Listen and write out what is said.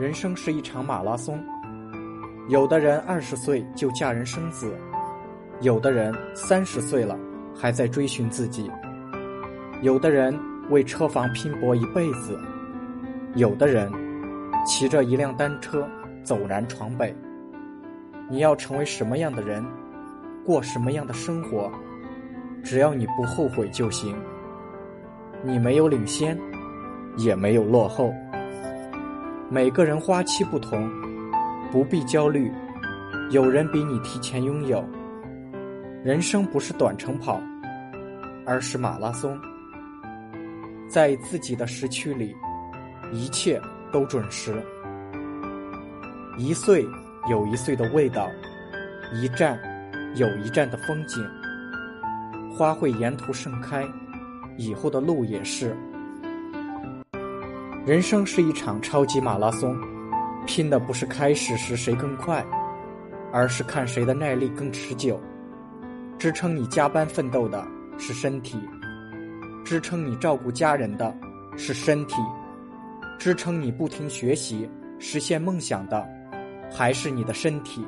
人生是一场马拉松，有的人二十岁就嫁人生子，有的人三十岁了还在追寻自己，有的人为车房拼搏一辈子，有的人骑着一辆单车走南闯北。你要成为什么样的人，过什么样的生活，只要你不后悔就行。你没有领先，也没有落后。每个人花期不同，不必焦虑。有人比你提前拥有。人生不是短程跑，而是马拉松。在自己的时区里，一切都准时。一岁有一岁的味道，一站有一站的风景。花会沿途盛开，以后的路也是。人生是一场超级马拉松，拼的不是开始时谁更快，而是看谁的耐力更持久。支撑你加班奋斗的是身体，支撑你照顾家人的是身体，支撑你不停学习实现梦想的还是你的身体。